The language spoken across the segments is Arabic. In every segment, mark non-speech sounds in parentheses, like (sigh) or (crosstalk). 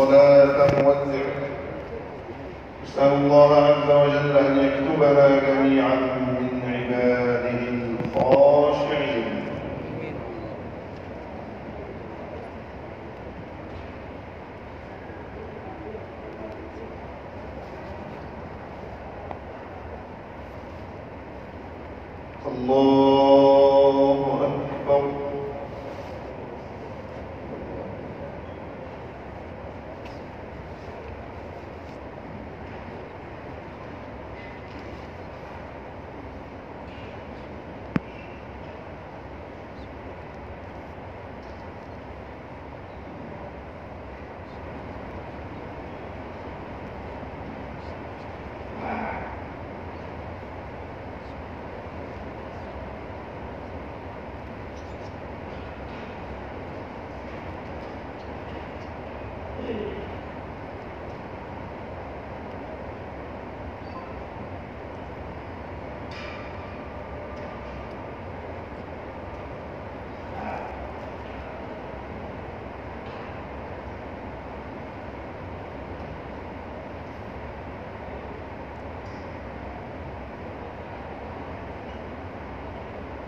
صلاة موزع نسأل الله عز وجل أن يكتبنا جميعا من عباده الخاشعين. الله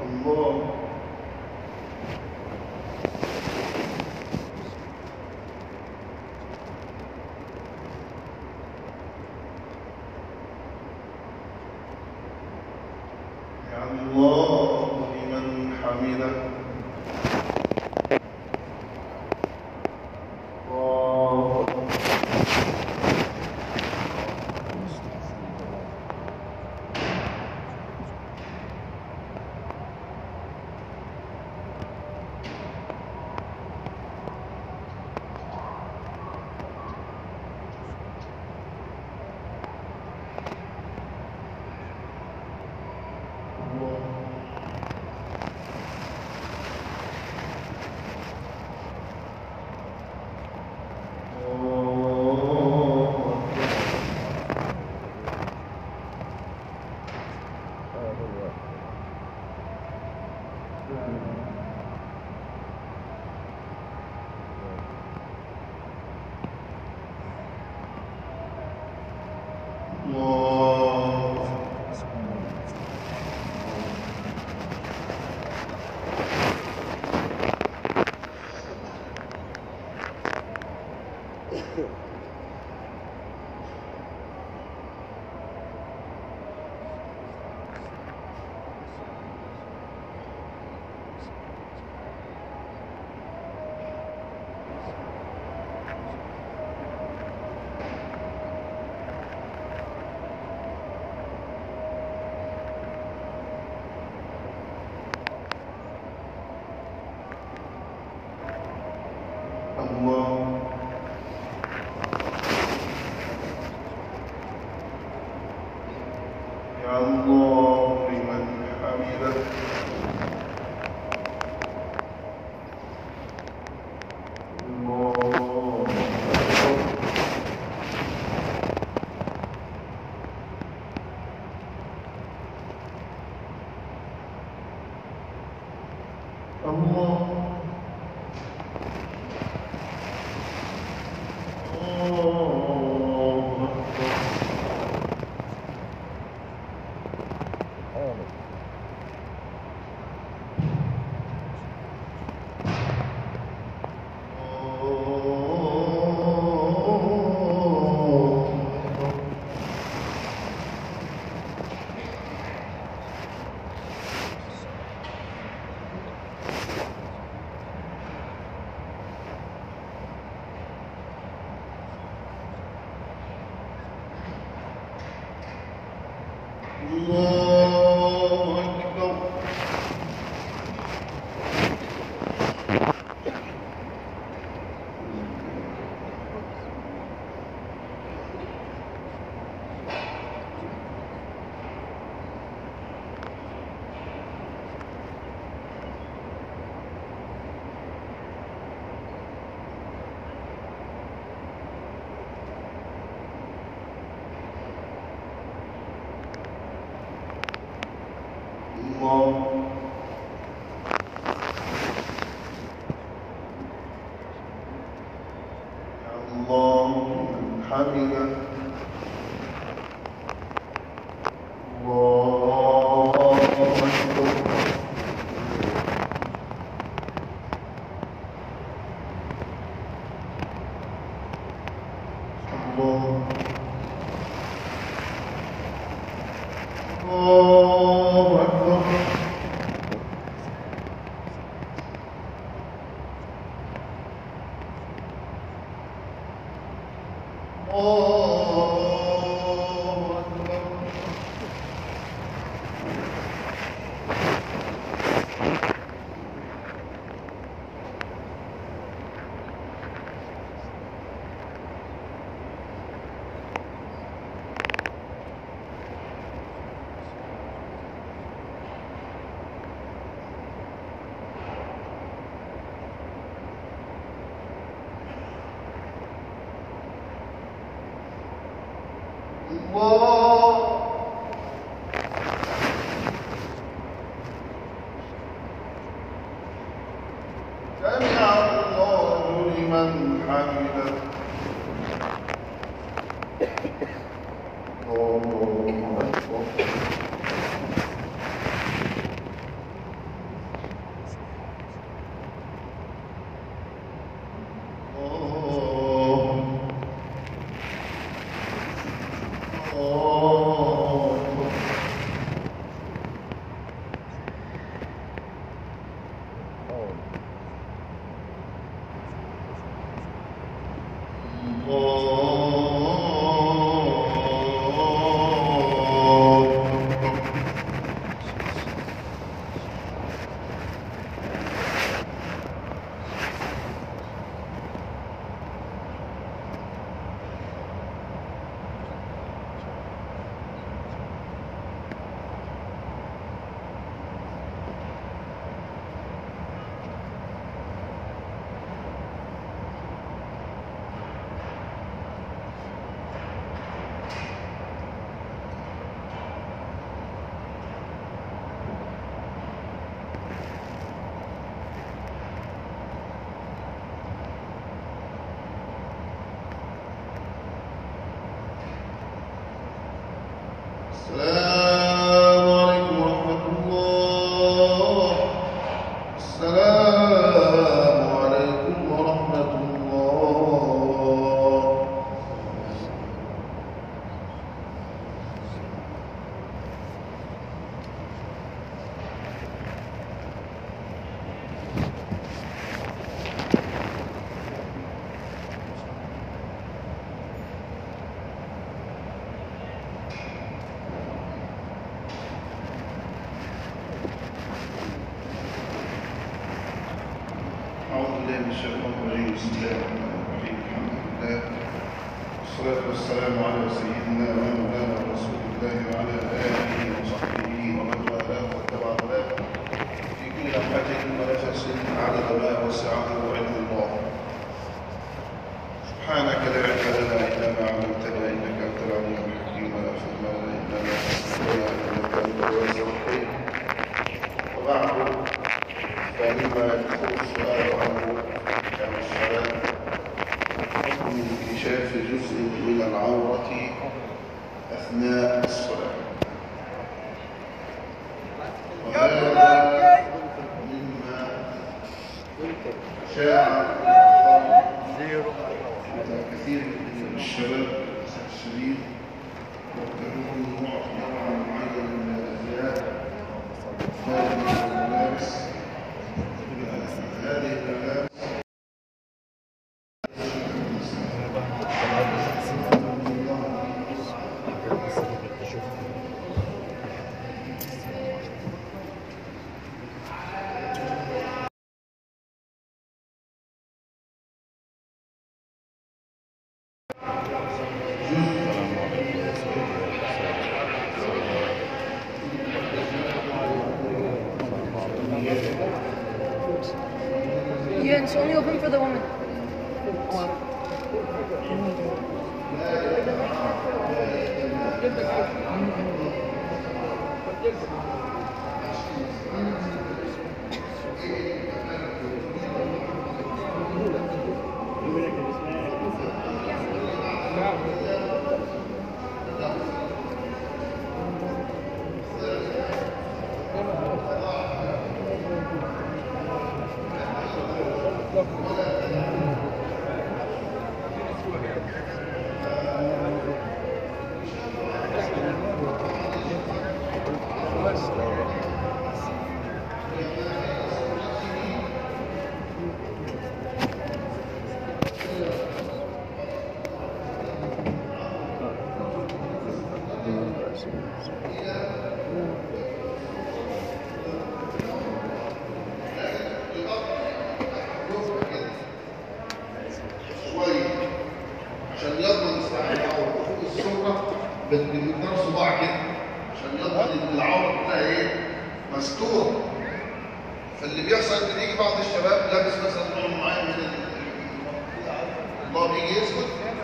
الله Yeah. (laughs) 光 الله الله سمع الله لمن حمده الله أكبر الله الله Slam. والصلاة والسلام على سيدنا ومولانا رسول الله وعلى آله وصحبه ومن والاه واتبع هداه. في كل لمحة ونفس عدد ما وسعه علم الله. سبحانك لا علم شاع عند كثير من الشباب للأسف الشديد يرتكبون نوع نوعا معين من الأزياء Yeah, it's only open for the woman. بمقدار صباع كده عشان يضمن ان العوره كلها إيه مستوره فاللي بيحصل ان يجي بعض الشباب لابس مثلا نوع معين من ال- الله بيجي يسكت